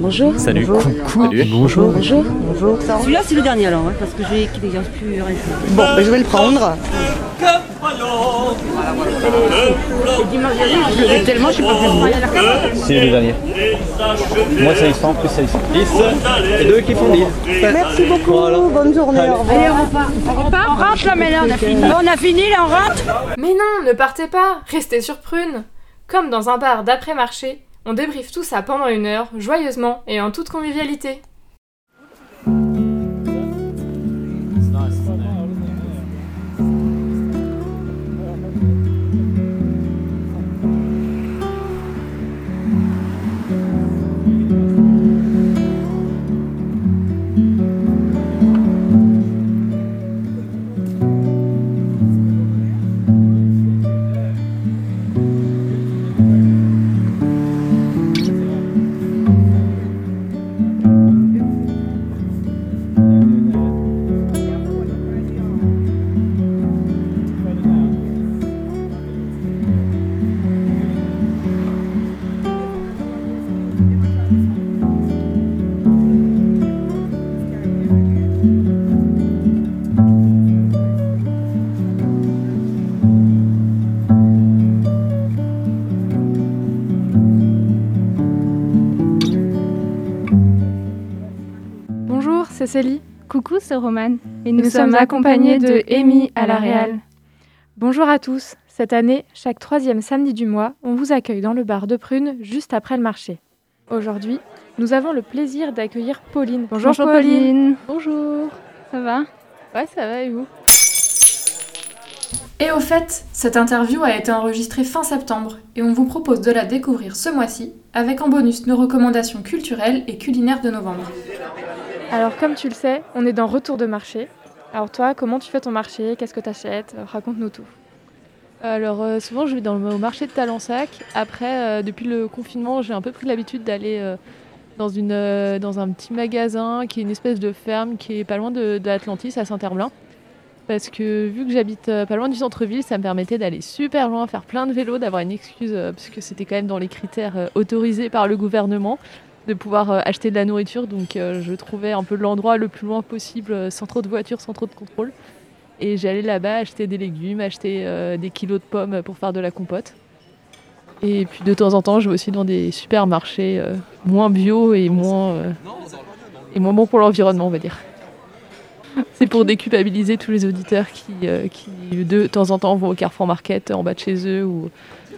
Bonjour. Salut. Bonjour. Coucou. Salut. Bonjour. Bonjour. Bonjour. Celui-là, c'est le dernier alors, hein, parce que j'ai qu'il n'existe plus rien. Bon, ben, je vais le prendre. Je le tellement, je sais pas C'est le dernier. Moi, ça y sent, plus ça y sent 10 et deux qui font 10. Merci beaucoup. Bonne journée. Au revoir. Allez, on repart. On repart On rentre là, mais là, on a fini. On a fini, là, on rentre Mais non, ne partez pas, restez sur Prune. Comme dans un bar d'après-marché, on débriefe tout ça pendant une heure, joyeusement et en toute convivialité. Célie. Coucou, c'est Romane. Et Nous, sommes accompagnés de Amy à la Réal. Bonjour à tous. Cette année, chaque troisième samedi du mois, on vous accueille dans le bar de Prune juste après le marché. Aujourd'hui, nous avons le plaisir d'accueillir Pauline. Bonjour, Pauline. Bonjour. Ça va? Ouais, ça va et vous? Et au fait, cette interview a été enregistrée fin septembre et on vous propose de la découvrir ce mois-ci avec en bonus nos recommandations culturelles et culinaires de novembre. Alors comme tu le sais, on est dans Retour de marché. Alors toi, comment tu fais ton marché? Qu'est-ce que tu achètes Raconte-nous tout. Alors euh, souvent je vais dans le, au marché de Talensac. Après, euh, depuis le confinement, j'ai un peu pris l'habitude d'aller euh, dans, un petit magasin qui est une espèce de ferme qui est pas loin de, à Saint-Herblain. Parce que vu que j'habite pas loin du centre-ville, ça me permettait d'aller super loin, faire plein de vélos, d'avoir une excuse, parce que c'était quand même dans les critères autorisés par le gouvernement, de pouvoir euh, acheter de la nourriture. Donc euh, je trouvais un peu l'endroit le plus loin possible, euh, sans trop de voitures, sans trop de contrôle. Et j'allais là-bas acheter des légumes, acheter des kilos de pommes pour faire de la compote. Et puis de temps en temps, je vais aussi dans des supermarchés moins bio et moins, et moins bons pour l'environnement, on va dire. C'est pour déculpabiliser tous les auditeurs qui, de temps en temps, vont au Carrefour Market en bas de chez eux ou,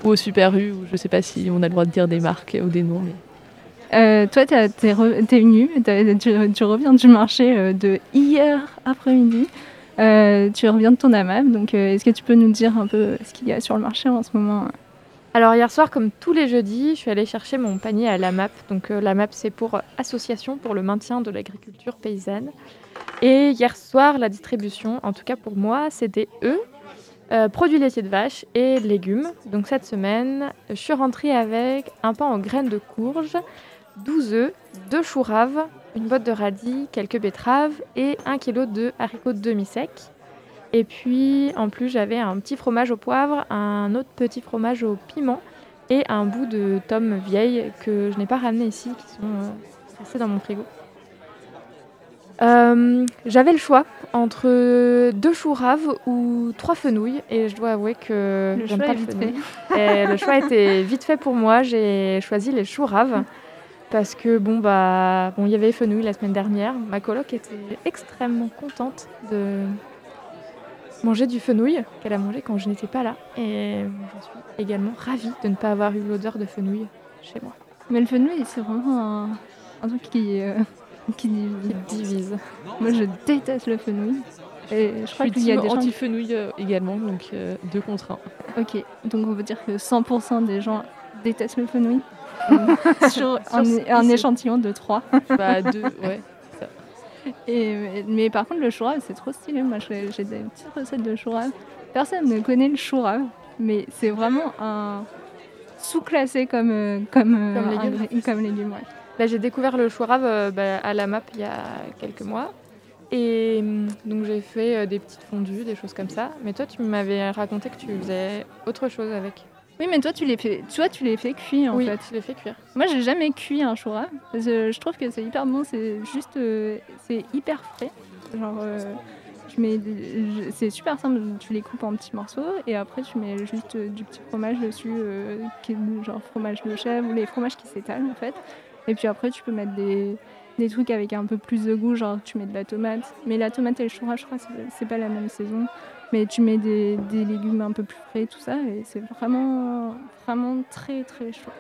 au Super U. Ou je sais pas si on a le droit de dire des marques ou des noms. Euh, Toi, re- t'es venu, tu, tu reviens du marché euh, de hier après-midi. Euh, tu reviens de ton AMAP, donc est-ce que tu peux nous dire un peu ce qu'il y a sur le marché en ce moment Alors hier soir, comme tous les jeudis, je suis allée chercher mon panier à l'AMAP. Donc l'AMAP, c'est pour Association pour le maintien de l'agriculture paysanne. Et hier soir, la distribution, en tout cas pour moi, c'était eux, euh, produits laitiers de vache et légumes. Donc cette semaine, je suis rentrée avec un pain en graines de courge, 12 œufs, 2 choux raves, une botte de radis, quelques betteraves et 1 kg de haricots demi-secs. Et puis, en plus, j'avais un petit fromage au poivre, un autre petit fromage au piment et un bout de tomme vieille que je n'ai pas ramené ici, qui sont euh, restés dans mon frigo. Euh, j'avais le choix entre deux choux raves ou trois fenouilles et je dois avouer que Le j'aime choix pas le fenouil. Et le choix était vite fait pour moi. J'ai choisi les choux raves parce que bon bah bon il y avait les fenouilles la semaine dernière. Ma coloc était extrêmement contente de manger du fenouil qu'elle a mangé quand je n'étais pas là et je suis également ravie de ne pas avoir eu l'odeur de fenouil chez moi. Mais le fenouil, c'est vraiment un, un truc qui, euh, qui divise. Qui divise. Moi, je déteste le fenouil. Et je Je crois qu'il y a des gens... qui- anti-fenouil euh, également, donc euh, deux contre un. Ok, donc on veut dire que 100% des gens détestent le fenouil. sur un, échantillon de 3. Bah, deux, ouais. Et, mais par contre, le chourave, c'est trop stylé. Moi, j'ai des petites recettes de chourave. Personne ne connaît le chourave, mais c'est vraiment un sous-classé comme, euh, comme, euh, Comme légume. ingré- comme légume, ouais. Bah, j'ai découvert le chou rave euh, bah, à la map il y a quelques mois. Et hum, donc j'ai fait des petites fondues, des choses comme ça. Mais toi, tu m'avais raconté que tu faisais autre chose avec. Oui, mais toi, tu les fais, tu vois, tu les fais cuire en oui, fait. je l'ai fait cuire. Moi, j'ai jamais cuit un choura. parce que Je trouve que c'est hyper bon. C'est juste, euh, c'est hyper frais. Genre, euh, je mets, c'est super simple. Tu les coupes en petits morceaux et après tu mets juste euh, du petit fromage dessus, qui est genre fromage de chèvre ou les fromages qui s'étalent en fait. Et puis après, tu peux mettre des, des trucs avec un peu plus de goût, genre tu mets de la tomate. Mais la tomate et le choura, je crois, c'est pas la même saison. Mais tu mets des, des légumes un peu plus frais, tout ça, et c'est vraiment, vraiment très très chouette.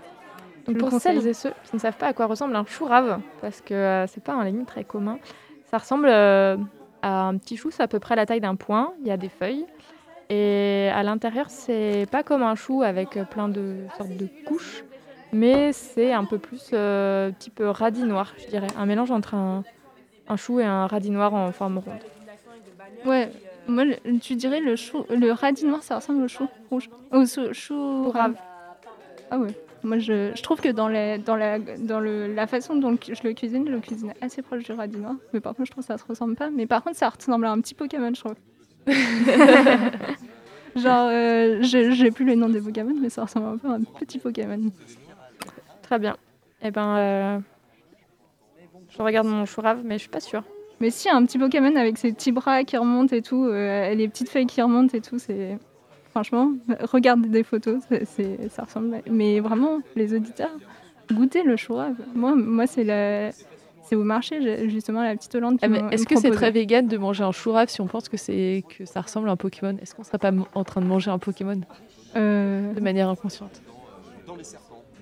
Donc pour conseille. celles et ceux qui ne savent pas à quoi ressemble un chou rave, parce que euh, c'est pas un légume très commun, ça ressemble euh, à un petit chou, c'est à peu près la taille d'un poing, il y a des feuilles. Et à l'intérieur, c'est pas comme un chou avec euh, plein de sortes de couches, mais c'est un peu plus euh, type radis noir, je dirais. Un mélange entre un, un chou et un radis noir en forme ronde. Ouais, moi le- tu dirais le chou, le radis noir, ça ressemble au chou rouge, au chou, chou rave. Ah ouais. Moi je, je trouve que dans, la, dans, la, dans le, la façon dont je le cuisine, je le cuisine assez proche du radis noir. Mais par contre, je trouve que ça se ressemble pas. Mais par contre, ça ressemble à un petit Pokémon, je trouve. Genre, euh, je- j'ai plus le nom des Pokémon, mais ça ressemble un peu à un petit Pokémon. Très bien. Eh ben, euh, je regarde mon chou rave, mais je suis pas sûre. Mais si, un petit Pokémon avec ses petits bras qui remontent et tout, euh, et les petites feuilles qui remontent et tout, c'est. Franchement, regarde des photos, c'est- ça ressemble. Mais vraiment, les auditeurs, goûtez le chou rave. Moi, moi c'est la. C'est au marché, justement, la petite Hollande Ah, Est-ce que c'est très vegan de manger un chou rave si on pense que, c'est que ça ressemble à un Pokémon? Est-ce qu'on serait pas en train de manger un Pokémon? Euh, de manière inconsciente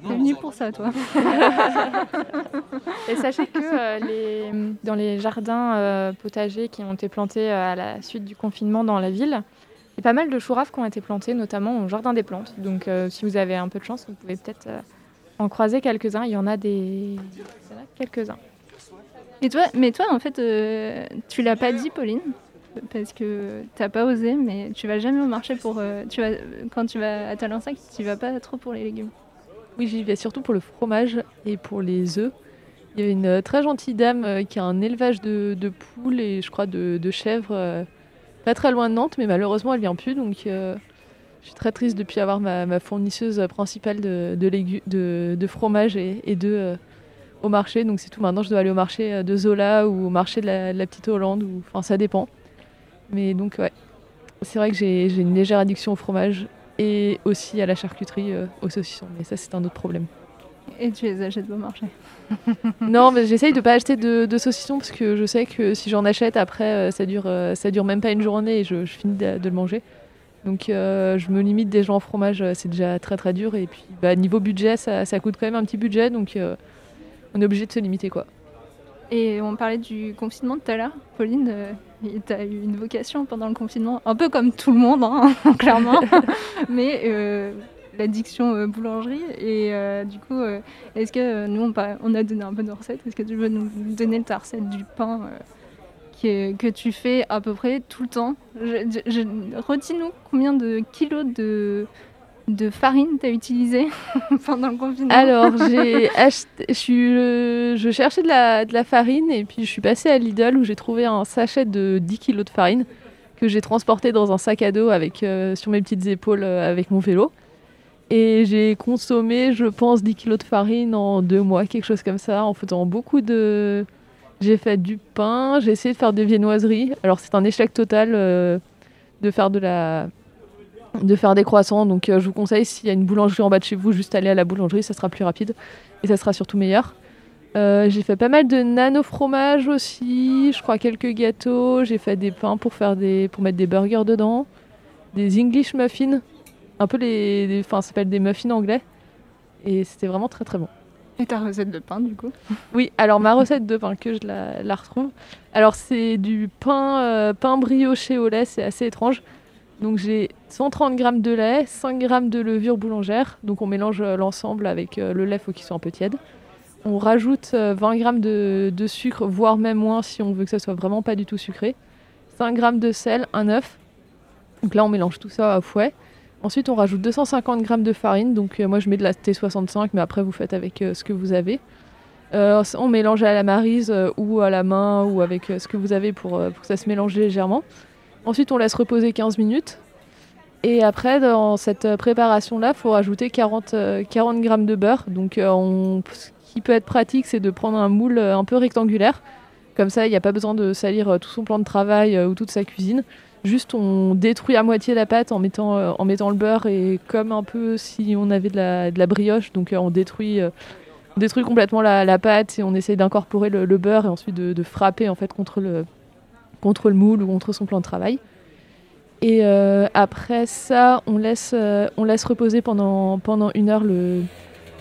T'es venu pour ça, toi. Et sachez que euh, les, dans les jardins euh, potagers qui ont été plantés euh, à la suite du confinement dans la ville, il y a pas mal de choux raves qui ont été plantés, notamment au jardin des plantes. Donc euh, si vous avez un peu de chance, vous pouvez peut-être euh, en croiser quelques-uns. Il y en a des, quelques-uns. Et toi, mais toi, en fait, euh, tu l'as pas dit, Pauline, parce que t'as pas osé, mais tu vas jamais au marché pour. tu vas, quand tu vas à Talensac, tu vas pas trop pour les légumes. Oui, j'y vais surtout pour le fromage et pour les œufs. Il y avait une euh, très gentille dame euh, qui a un élevage de, de poules et je crois de, de chèvres euh, pas très loin de Nantes, mais malheureusement elle vient plus. Donc je suis très triste depuis avoir ma, fournisseuse principale de, de, de, de fromage et, et euh, au marché. Donc c'est tout. Maintenant je dois aller au marché de Zola ou au marché de la, de Petite Hollande. Enfin ça dépend. Mais donc ouais, c'est vrai que j'ai une légère addiction au fromage et aussi à la charcuterie, euh, aux saucissons. Mais ça c'est un autre problème. Et tu les achètes au marché. Non, mais j'essaye de pas acheter de, de saucissons parce que je sais que si j'en achète après, euh, ça dure, euh, ça dure même pas une journée et je, je finis de, de le manger. Donc euh, je me limite déjà en fromage, c'est déjà très très dur. Et puis bah, niveau budget, ça, ça coûte quand même un petit budget, donc euh, on est obligé de se limiter quoi. Et on parlait du confinement tout à l'heure. Pauline, euh, tu as eu une vocation pendant le confinement, un peu comme tout le monde, hein, clairement. Mais euh, l'addiction euh, boulangerie. Et euh, du coup, est-ce que nous, on, on a donné un peu de recettes? Est-ce que tu veux nous donner ta recette du pain est- que tu fais à peu près tout le temps? Redis-nous combien de kilos de, de farine tu as utilisé pendant le confinement Alors j'ai acheté, je, suis, euh, je cherchais de la, de la farine et puis je suis passée à Lidl où j'ai trouvé un sachet de 10 kg de farine que j'ai transporté dans un sac à dos avec, euh, sur mes petites épaules euh, avec mon vélo. Et j'ai consommé, je pense, 10 kg de farine en deux mois, quelque chose comme ça, en faisant beaucoup de... J'ai fait du pain, j'ai essayé de faire des viennoiseries. Alors c'est un échec total euh, de faire de la de faire des croissants. Donc euh, je vous conseille, s'il y a une boulangerie en bas de chez vous, juste aller à la boulangerie, ça sera plus rapide et ça sera surtout meilleur. Euh, j'ai fait pas mal de nano fromage aussi, je crois quelques gâteaux, j'ai fait des pains pour faire des pour mettre des burgers dedans, des English muffins, un peu les, les- enfin ça s'appelle des muffins anglais et c'était vraiment très très bon. Et ta recette de pain, du coup? Oui, alors ma recette de pain que je la, la retrouve. Alors c'est du pain, euh, pain brioché au lait, c'est assez étrange. Donc j'ai 130 g de lait, 5 g de levure boulangère. Donc on mélange euh, l'ensemble avec euh, le lait, faut qu'il soit un peu tiède. On rajoute euh, 20 g de, sucre, voire même moins si on veut que ça soit vraiment pas du tout sucré. 5 g de sel, un œuf. Donc là on mélange tout ça à fouet. Ensuite on rajoute 250 g de farine. Donc euh, moi je mets de la T65, mais après vous faites avec euh, ce que vous avez. Euh, on mélange à la marise euh, ou à la main ou avec euh, ce que vous avez pour, euh, pour que ça se mélange légèrement. Ensuite, on laisse reposer 15 minutes. Et après, dans cette préparation-là, il faut rajouter 40, euh, 40 grammes de beurre. Donc, euh, on- ce qui peut être pratique, c'est de prendre un moule euh, un peu rectangulaire. Comme ça, il n'y a pas besoin de salir tout son plan de travail ou toute sa cuisine. Juste, on détruit à moitié la pâte en mettant, en mettant le beurre et comme un peu si on avait de la, de la brioche. Donc, on détruit, détruit complètement la, pâte et on essaye d'incorporer le, le beurre et ensuite de, de frapper en fait contre le, contre le moule ou contre son plan de travail. Et euh, après ça, on laisse, euh, reposer pendant, une heure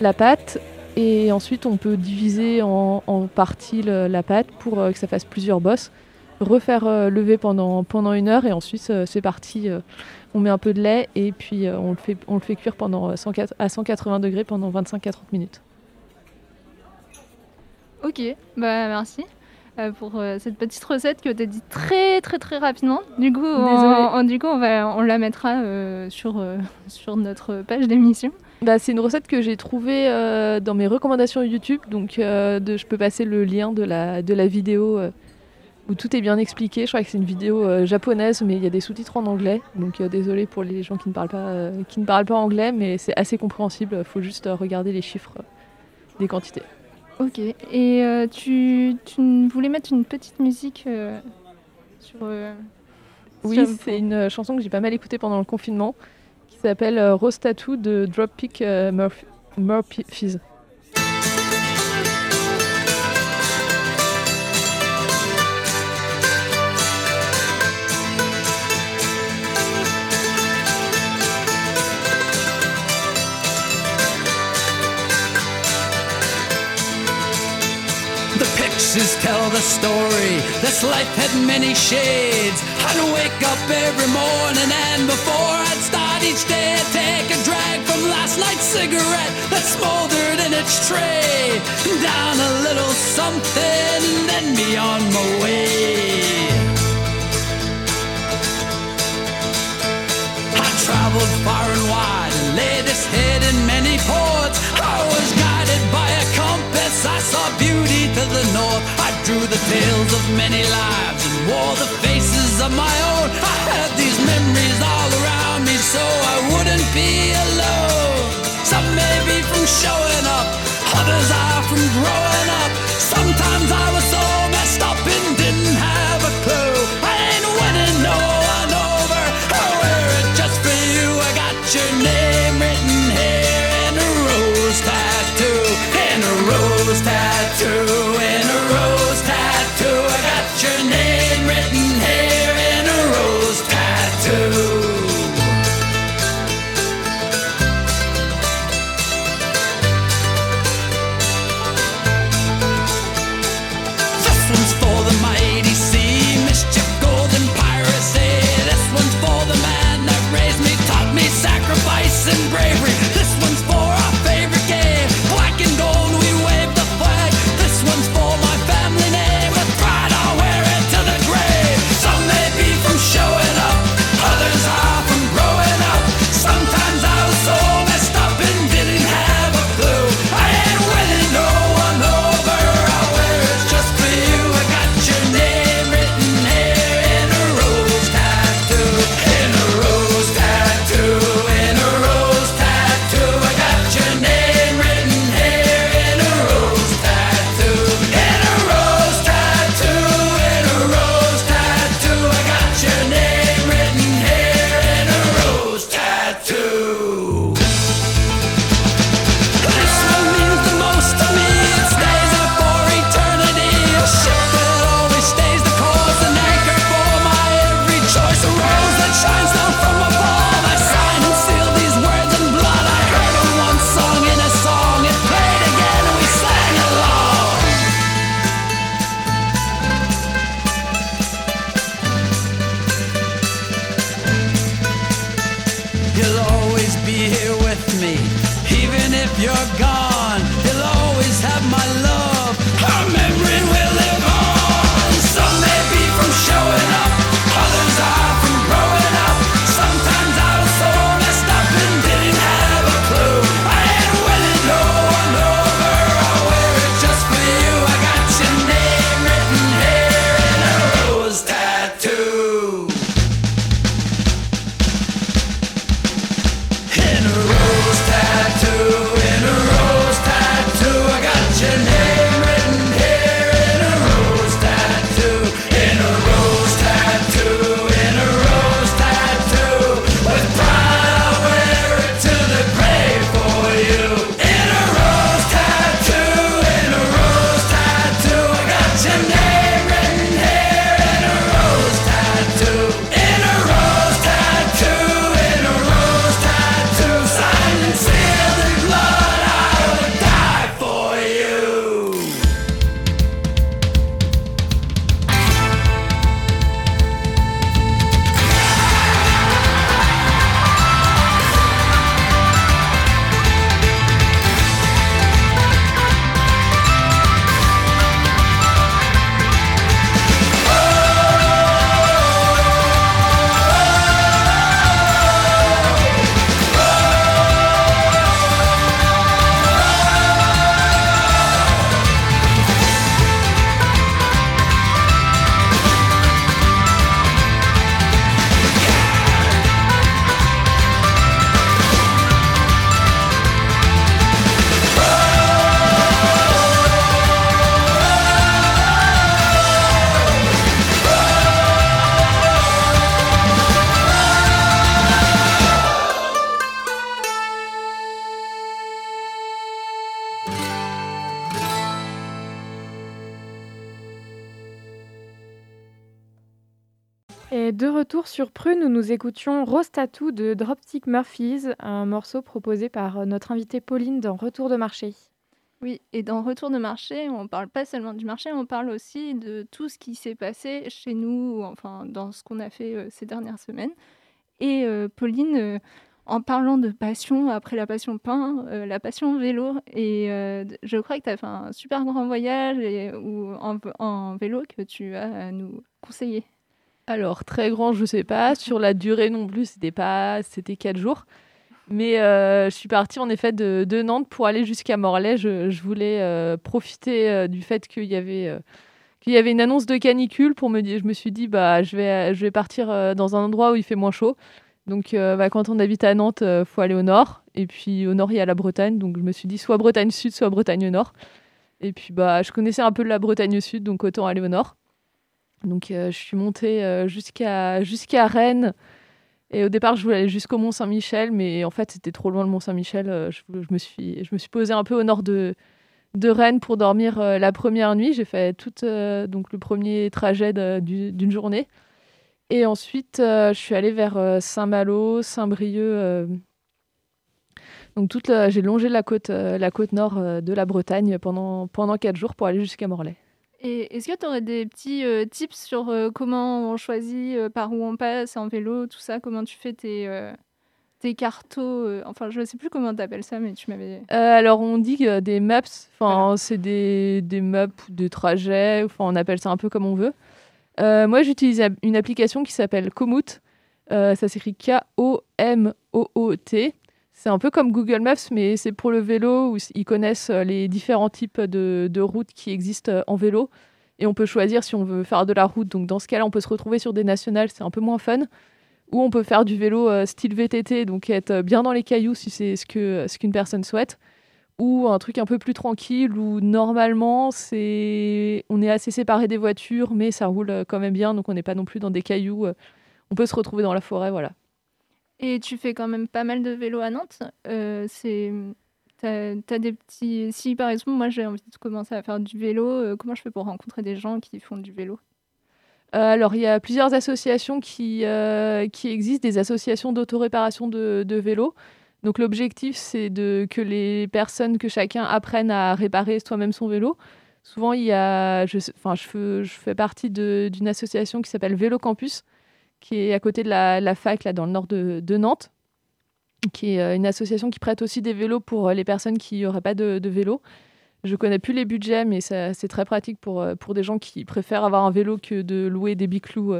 la pâte. Et ensuite, on peut diviser en, en parties la pâte pour euh, que ça fasse plusieurs bosses. Refaire lever pendant, une heure et ensuite, c'est parti. on met un peu de lait et puis on, le fait, on le fait cuire pendant 104 à 180 degrés pendant 25 à 30 minutes. Ok, bah merci euh, pour euh, cette petite recette que tu as dit très très très rapidement. Du coup, on, du coup on, va, on la mettra euh, sur, sur notre page d'émission. Bah, c'est une recette que j'ai trouvée dans mes recommandations YouTube. Donc, de, je peux passer le lien de la, de la vidéo où tout est bien expliqué. Je crois que c'est une vidéo japonaise, mais il y a des sous-titres en anglais. Donc, désolé pour les gens qui ne parlent pas, qui ne parlent pas anglais, mais c'est assez compréhensible. Il faut juste regarder les chiffres des quantités. Ok, et euh, tu, tu voulais mettre une petite musique euh, sur... euh, Oui, sur- c'est une chanson que j'ai pas mal écoutée pendant le confinement qui s'appelle Rose Tattoo de Dropkick Murphy- Murphys. Pictures tell the story. This life had many shades. I'd wake up every morning and before I'd start each day, I'd take a drag from last night's cigarette that smoldered in its tray. Down a little something, then be on my way. I traveled far and wide and laid this head in many ports. I was guided by a compass. I saw beauty to the north. Drew the tales of many lives and wore the faces of my own. I had these memories all around me so I wouldn't be alone. Some may be from showing up, others are from growing up. Sometimes I was retour sur Prune, où nous écoutions Rose Tattoo de Dropstick Murphys, un morceau proposé par euh, notre invitée Pauline dans Retour de marché. Oui, et dans Retour de marché, on parle pas seulement du marché, on parle aussi de tout ce qui s'est passé chez nous, enfin dans ce qu'on a fait euh, ces dernières semaines. Et euh, Pauline, en parlant de passion, après la passion pain, la passion vélo, et je crois que tu as fait un super grand voyage en, en vélo que tu as à nous conseiller. Alors, très grand, je sais pas. Sur la durée non plus, c'était pas, c'était quatre jours. Mais euh, je suis partie en effet de, de Nantes pour aller jusqu'à Morlaix. Je, je voulais euh, profiter euh, du fait qu'il y avait qu'il y avait une annonce de canicule pour me dire. Je me suis dit bah je vais je vais partir dans un endroit où il fait moins chaud. Donc bah, quand on habite à Nantes, faut aller au nord. Et puis au nord il y a la Bretagne. Donc je me suis dit soit Bretagne Sud, soit Bretagne Nord. Et puis bah je connaissais un peu la Bretagne Sud, donc autant aller au nord. Donc euh, je suis montée euh, jusqu'à Rennes. Et au départ, je voulais aller jusqu'au Mont Saint-Michel, mais en fait, c'était trop loin le Mont Saint-Michel. Euh, Je, me suis, suis posée un peu au nord de, de Rennes pour dormir la première nuit. J'ai fait tout donc le premier trajet d'une journée. Et ensuite, je suis allée vers Saint-Malo, Saint-Brieuc. donc j'ai longé la côte, la côte nord de la Bretagne pendant, pendant quatre jours pour aller jusqu'à Morlaix. Et est-ce que tu aurais des petits euh, tips sur euh, comment on choisit, euh, par où on passe en vélo, tout ça? Comment tu fais tes, tes cartos Enfin, je ne sais plus comment tu appelles ça, mais tu m'avais. Alors on dit que des maps, enfin c'est des, des maps ou des trajets, enfin on appelle ça un peu comme on veut. Moi j'utilise une application qui s'appelle Komoot, ça s'écrit K-O-M-O-O-T. C'est un peu comme Google Maps, mais c'est pour le vélo où ils connaissent euh, les différents types de, routes qui existent euh, en vélo. Et on peut choisir si on veut faire de la route. Donc dans ce cas-là, on peut se retrouver sur des nationales, c'est un peu moins fun. Ou on peut faire du vélo euh, style VTT, donc être bien dans les cailloux si c'est ce que ce qu'une personne souhaite. Ou un truc un peu plus tranquille où normalement c'est on est assez séparé des voitures, mais ça roule quand même bien, donc on n'est pas non plus dans des cailloux. On peut se retrouver dans la forêt, voilà. Et tu fais quand même pas mal de vélo à Nantes. Euh, c'est. T'as, des petits. Si par exemple, moi j'ai envie de commencer à faire du vélo, euh, comment je fais pour rencontrer des gens qui font du vélo? Euh, alors, il y a plusieurs associations qui, qui existent, des associations d'autoréparation de, de vélos. Donc, l'objectif, c'est de, que les personnes, que chacun apprenne à réparer soi-même son vélo. Souvent, il y a, je, enfin, je, fais, partie d'une association qui s'appelle Vélo Campus, qui est à côté de la, fac, là, dans le nord de, Nantes, qui est euh, une association qui prête aussi des vélos pour euh, les personnes qui n'auraient pas de, vélo. Je connais plus les budgets, mais c'est très pratique pour, euh, pour des gens qui préfèrent avoir un vélo que de louer des biclous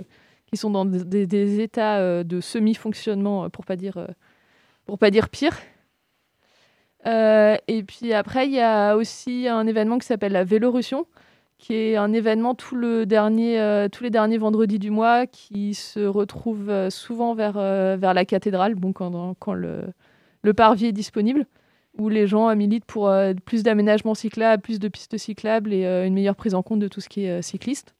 qui sont dans des, états de semi-fonctionnement, pour pas pas dire pire. Et puis après, il y a aussi un événement qui s'appelle la Vélorussion, qui est un événement euh, tous les derniers vendredis du mois, qui se retrouve euh, souvent vers, euh, vers la cathédrale, quand, le, parvis est disponible où les gens militent pour plus d'aménagements cyclables, plus de pistes cyclables et une meilleure prise en compte de tout ce qui est cycliste.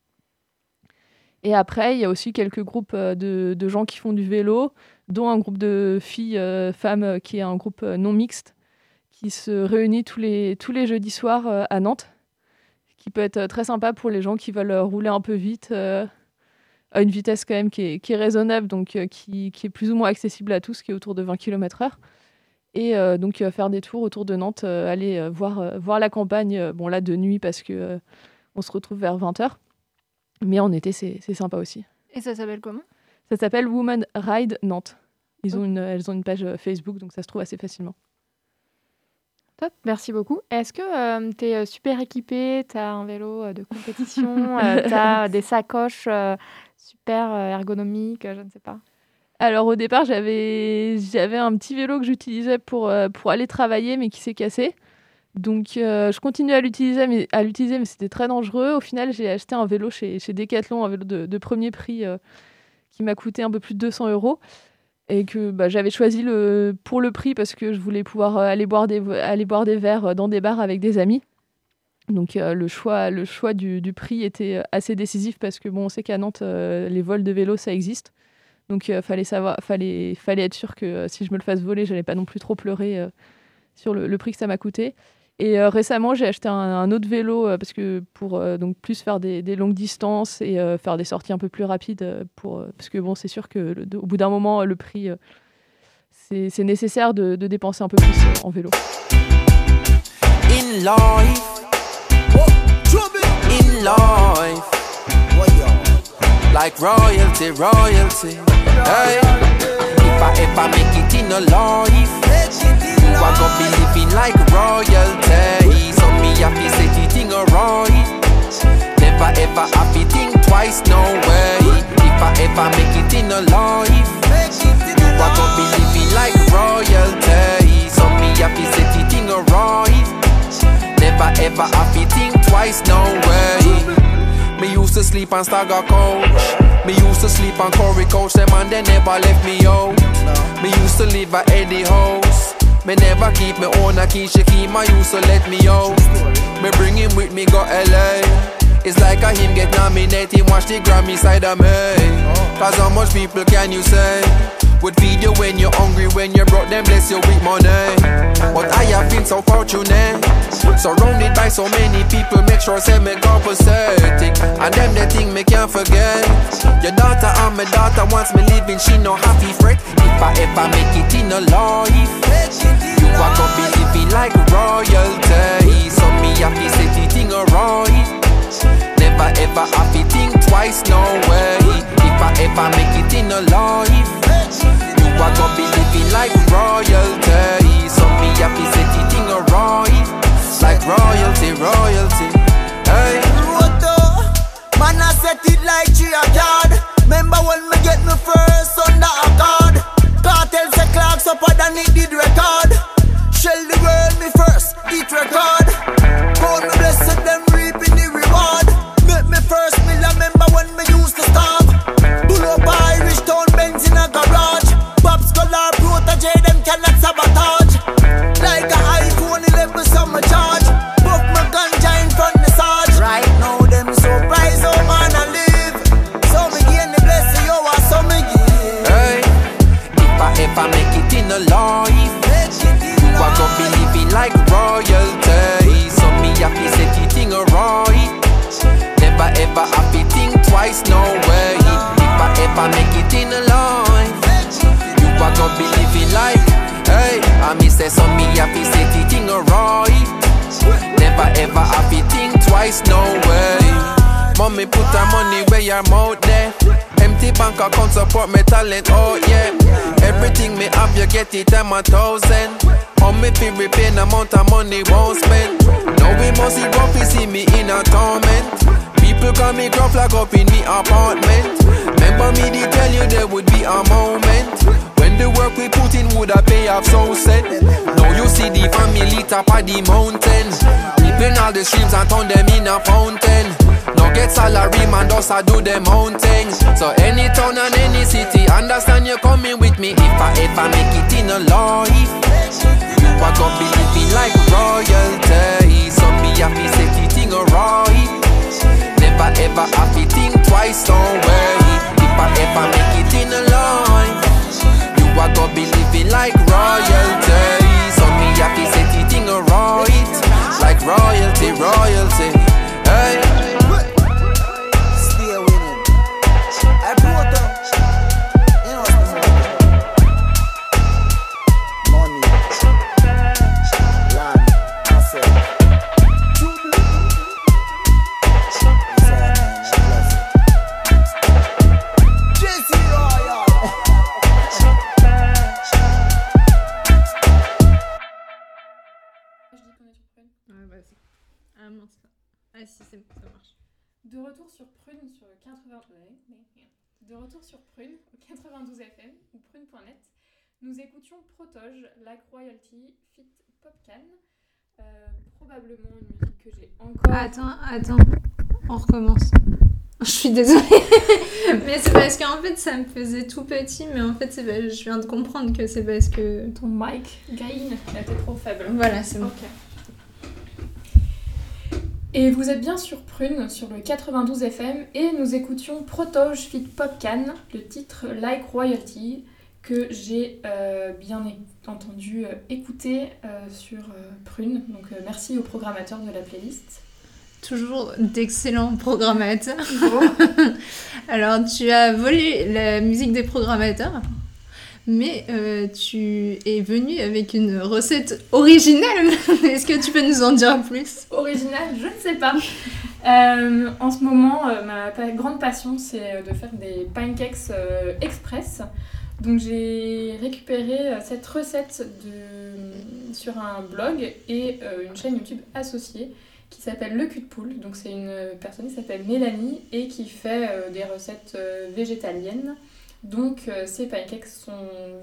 Et après, il y a aussi quelques groupes de, gens qui font du vélo, dont un groupe de filles, femmes, qui est un groupe non mixte, qui se réunit tous les, jeudis soirs à Nantes, qui peut être euh, très sympa pour les gens qui veulent euh, rouler un peu vite, euh, à une vitesse quand même qui est, qui est raisonnable, donc euh, qui, qui est plus ou moins accessible à tous, qui est autour de 20 km/h. Et euh, donc euh, faire des tours autour de Nantes, aller voir, voir la campagne, bon là de nuit parce que on se retrouve vers 20h. Mais en été, c'est sympa aussi. Et ça s'appelle comment? Ça s'appelle Woman Ride Nantes. Ils ont une, elles ont une page Facebook, donc ça se trouve assez facilement. Top, merci beaucoup. Est-ce que tu es super équipé Tu as un vélo euh, de compétition Tu as des sacoches euh, super euh, ergonomiques euh, Je ne sais pas? Alors au départ, j'avais j'avais un petit vélo que j'utilisais pour, euh, pour aller travailler, mais qui s'est cassé. Donc euh, je continue à l'utiliser, mais, à l'utiliser, mais c'était très dangereux. Au final, j'ai acheté un vélo chez, chez Decathlon, un vélo de, de premier prix euh, qui m'a coûté un peu plus de 200 euros. Et que bah, j'avais choisi le, pour le prix parce que je voulais pouvoir euh, aller boire des, aller boire des verres euh, dans des bars avec des amis. Donc euh, le choix, le choix du, prix était assez décisif parce que bon, on sait qu'à Nantes, les vols de vélo, ça existe. Donc euh, fallait savoir, fallait, fallait être sûr que si je me le fasse voler, j'allais pas non plus trop pleurer sur le prix que ça m'a coûté. Et euh, récemment, j'ai acheté un, autre vélo euh, parce que pour euh, donc plus faire des, longues distances et faire des sorties un peu plus rapides. pour, parce que bon, c'est sûr que le- au bout d'un moment, le prix, c'est nécessaire de, dépenser un peu plus en vélo. in life. Like royalty, royalty. Life, are gonna be living like royalty. So me happy say the thing alright. Never ever happy think twice, no way. If I ever make it in a life, you are gonna be living like royalty. So me happy say the thing alright. Never ever happy think twice, no way. Me used to sleep on Stagger Coach. Me used to sleep on Corey Coach. Them and they never left me out. Me used to live at Eddie House. Me never keep me own a key. She keep my used so let me out. Me bring him with me go LA. It's like a him get nominated. Watch the Grammy side of me. Cause how much people can you say? Would feed you when you're hungry, when you're broke them, bless you with money. But I have been so fortunate, surrounded by so many people, make sure say me compensating. And them the thing me can't forget. Your daughter and my daughter wants me living, she no happy fret. If I ever make it in a life, you are gonna be living like royalty. So me happy say the thing alright. Never ever happy think twice, no way. If I ever make it in a life, you are gonna be living like royalty. So me happy say the thing alright, like royalty, royalty. Hey. Roto Man, I set it like tree a card. Remember when me get me first under a card? Cartel say clocks up than it did record. Shell the world me first, it record. God me blessed them top of the mountain. People all the streams and turn them in a fountain. Now get salary man just a do them own thing. So any town and any city, understand you coming with me if I ever make it in a life. You are gonna be living like royalty. So me happy say the thing alright. Never ever happy think twice, don't worry. If I ever make it in a life, you are gonna be living like royalty. So me happy Like royalty, royalty. Retour sur Prune au 92 FM ou prune.net, nous écoutions Protoge, Like Royalty, Fit Popcan, euh, probablement une musique que j'ai encore. Attends, attends. On recommence. Je suis désolée. mais c'est parce qu'en fait, ça me faisait tout petit. Mais en fait, je viens de comprendre que c'est parce que. Ton mic gain était trop faible. Voilà, c'est bon. Ok. Et vous êtes bien sur Prune, sur le 92 FM, et nous écoutions Protoge Fit Popcan, le titre Like Royalty, que j'ai euh, bien entendu euh, écouter euh, sur Prune. Donc merci au programmateur de la playlist. Toujours d'excellents programmateurs. Alors, tu as volé la musique des programmateurs, mais euh, tu es venu avec une recette originale. Est-ce que tu peux nous en dire plus? Original, je ne sais pas. Euh, en ce moment, euh, ma grande passion, c'est de faire des pancakes express. Donc j'ai récupéré cette recette de, sur un blog et une chaîne YouTube associée qui s'appelle Le Cul de Poule. Donc c'est une personne qui s'appelle Mélanie et qui fait des recettes végétaliennes. Donc euh, ces pancakes sont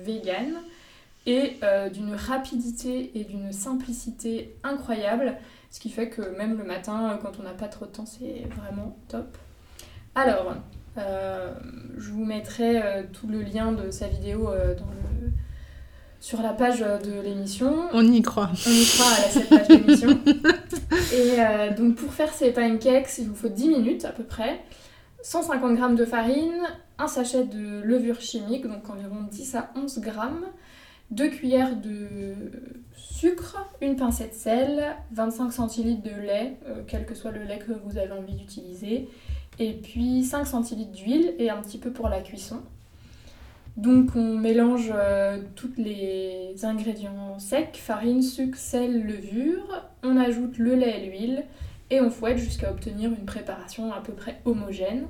véganes et euh, d'une rapidité et d'une simplicité incroyable. Ce qui fait que même le matin, quand on n'a pas trop de temps, c'est vraiment top. Alors, euh, je vous mettrai euh, tout le lien de sa vidéo dans le- sur la page de l'émission. On y croit. On y croit à la cette page d'émission. Et donc pour faire ces pancakes, il vous faut 10 minutes à peu près. 150 g de farine, un sachet de levure chimique, donc environ 10 à 11 g, 2 cuillères de sucre, une pincée de sel, 25 centilitres de lait, euh, quel que soit le lait que vous avez envie d'utiliser, et puis 5 centilitres d'huile et un petit peu pour la cuisson. Donc on mélange euh, tous les ingrédients secs, farine, sucre, sel, levure, on ajoute le lait et l'huile et on fouette jusqu'à obtenir une préparation à peu près homogène.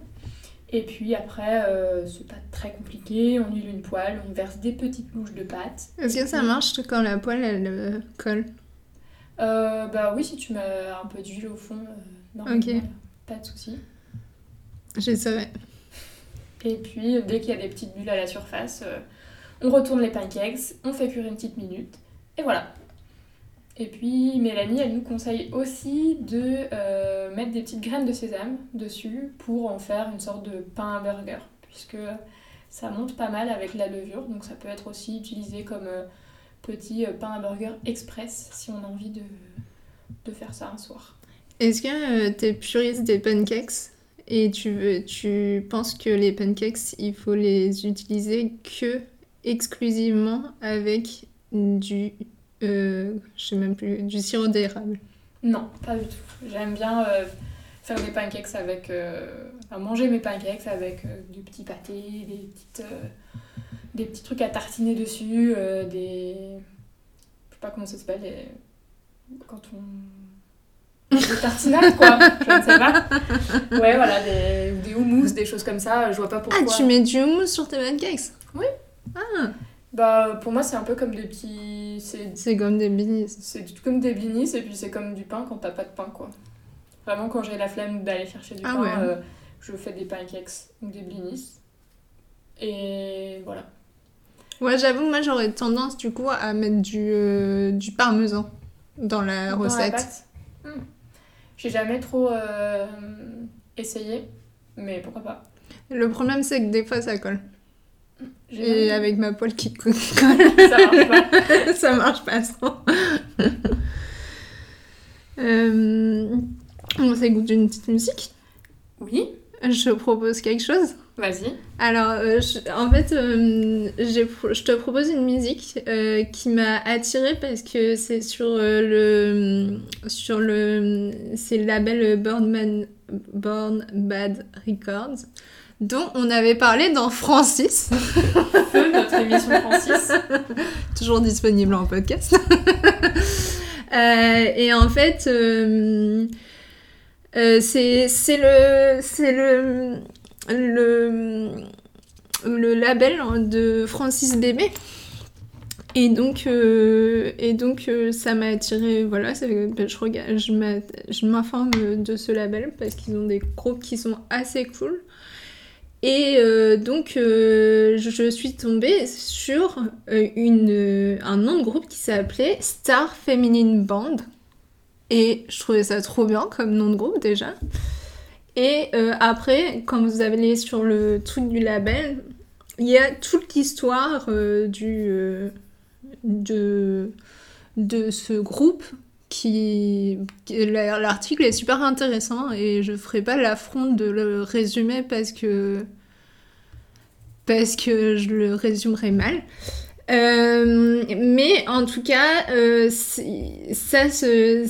Et puis après, euh, c'est pas très compliqué, on huile une poêle, on verse des petites louches de pâte. Est-ce que ça marche quand la poêle elle euh, colle Euh, bah oui, si tu mets un peu d'huile au fond, euh, normalement, Ok. pas de souci. J'essaierai. Et puis, dès qu'il y a des petites bulles à la surface, euh, on retourne les pancakes, on fait cuire une petite minute, et voilà. Et puis, Mélanie, elle nous conseille aussi de euh, mettre des petites graines de sésame dessus pour en faire une sorte de pain à burger, puisque ça monte pas mal avec la levure, donc ça peut être aussi utilisé comme euh, petit euh, pain à burger express si on a envie de, de faire ça un soir. Est-ce que tu es puriste des pancakes? Et tu, veux, tu penses que les pancakes, il faut les utiliser que exclusivement avec du, euh, je sais même plus, du sirop d'érable Non, pas du tout. J'aime bien euh, faire des pancakes avec. euh, enfin, manger mes pancakes avec euh, du petit pâté, des, petites, des petits trucs à tartiner dessus, des. Je sais pas comment ça s'appelle, les- quand on. Des tartinades quoi, je ne sais pas. Ouais, voilà, des, ou des houmous, des choses comme ça, je vois pas pourquoi. Ah, tu mets du houmous sur tes pancakes? Oui. Ah, Bah, pour moi, c'est un peu comme des petits. C'est c'est comme des blinis. C'est comme des blinis et puis c'est comme du pain quand t'as pas de pain quoi. Vraiment quand j'ai la flemme d'aller chercher du Ah pain, ouais. euh, je fais des pancakes ou des blinis. Et voilà. Ouais, j'avoue, moi j'aurais tendance du coup à mettre du, euh, du parmesan dans la Dans recette. pâte. Hmm. J'ai jamais trop euh, essayé, mais pourquoi pas. Le problème, c'est que des fois ça colle. Et avec ma poêle qui colle, Ça marche pas. ça marche pas trop. euh, on s'écoute une petite musique. Oui, Je propose quelque chose. vas-y. Alors, euh, je- en fait, euh, je te propose une musique euh, qui m'a attirée parce que c'est sur euh, le sur le c'est le label Born, Man- Born Bad Records dont on avait parlé dans Francis, Feu, notre émission Francis. toujours disponible en podcast. Euh, et en fait, euh, euh, c'est le c'est le le le label de Francis Bébé. Et donc, euh, et donc euh, ça m'a attiré, voilà, ça- ben, je regarde, je m'informe de ce label parce qu'ils ont des groupes qui sont assez cool. Et euh, donc, euh, je, suis tombée sur euh, un nom de groupe qui s'appelait Star Feminine Band. Et je trouvais ça trop bien comme nom de groupe déjà. Et après, quand vous allez sur le truc du label, il y a toute l'histoire du de, de ce groupe qui, qui- la- l'article est super intéressant et je ferai pas l'affront de le résumer parce que parce que je le résumerai mal. Euh, mais en tout cas, euh, ça, c'est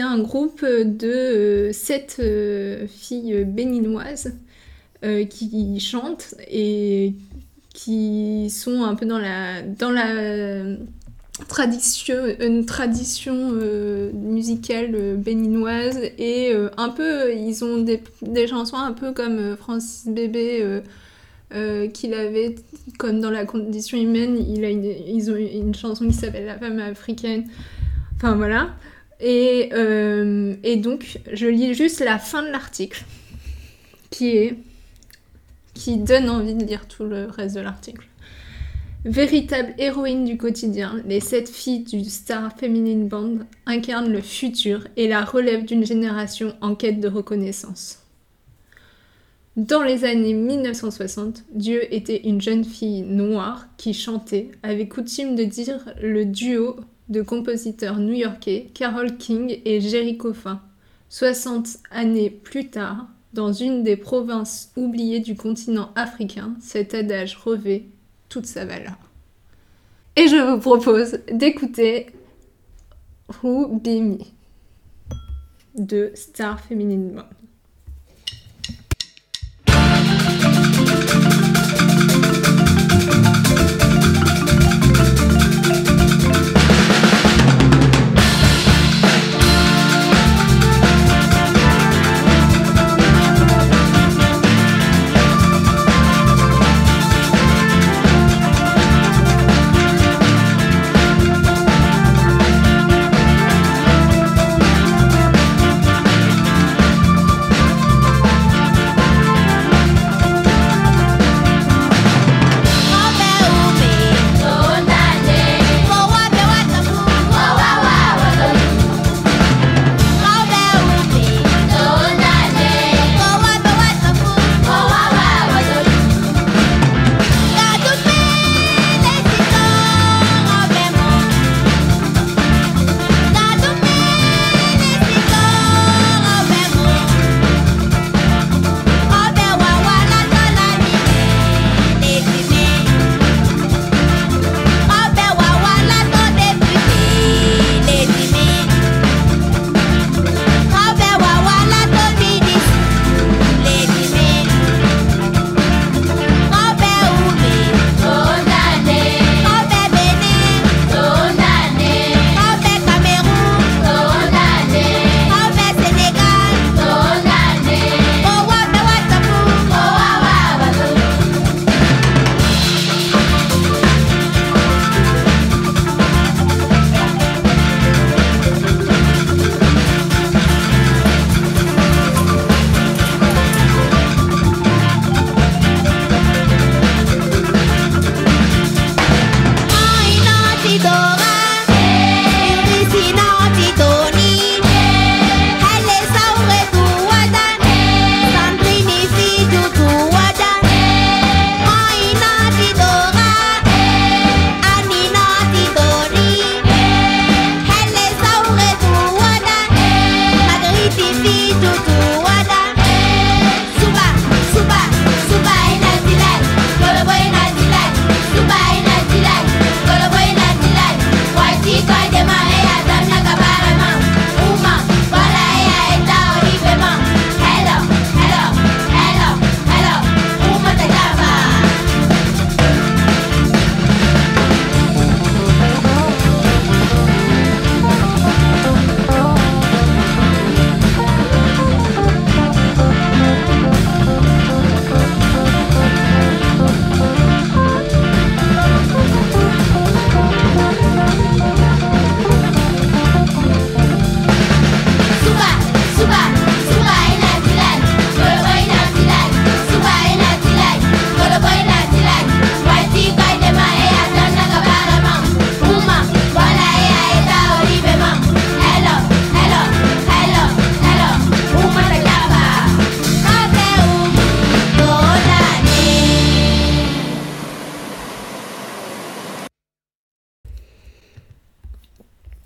un groupe de euh, sept filles béninoises qui chantent et qui sont un peu dans la, dans la tradition, tradition euh, musicale euh, béninoise et euh, un peu, ils ont des, chansons un peu comme Francis Bébé qu'il avait, comme dans La condition humaine, il a une, ils ont une chanson qui s'appelle La femme africaine. Enfin voilà. Et, et donc, je lis juste la fin de l'article qui est qui donne envie de lire tout le reste de l'article. Véritable héroïne du quotidien, les sept filles du Star Feminine Band incarnent le futur et la relève d'une génération en quête de reconnaissance. Dans les années 1960, Dieu était une jeune fille noire qui chantait, avait coutume de dire le duo de compositeurs new-yorkais Carole King et Jerry Coffin. 60 années plus tard, dans une des provinces oubliées du continent africain, cet adage revêt toute sa valeur. Et je vous propose d'écouter Who Be Me de Star Feminine Band.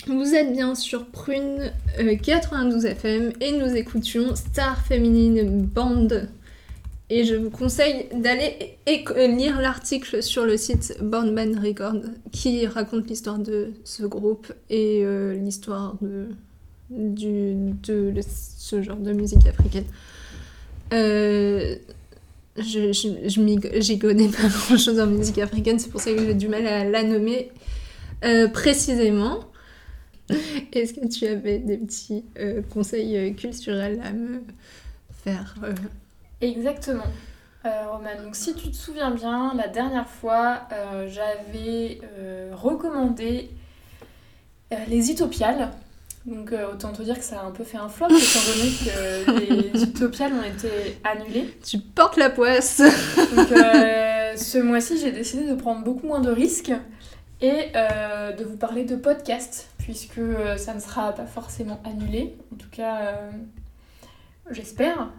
Vous êtes bien sur Prune euh, 92 FM et nous écoutions Star Feminine Band Et je vous conseille d'aller euh, lire l'article sur le site Born Band Record qui raconte l'histoire de ce groupe et euh, l'histoire de, ce genre de musique africaine. Euh, je, j'y connais pas grand chose en musique africaine, c'est pour ça que j'ai du mal à la nommer euh, précisément. Est-ce que tu avais des petits euh, conseils euh, culturels à me faire euh, Exactement. Euh, Roman, donc si tu te souviens bien, la dernière fois, j'avais recommandé les Utopiales. Donc euh, autant te dire que ça a un peu fait un flop, étant donné que les Utopiales ont été annulées. Tu portes la poisse Donc euh, ce mois-ci, j'ai décidé de prendre beaucoup moins de risques et de vous parler de podcasts, puisque euh, ça ne sera pas forcément annulé, en tout cas euh, j'espère.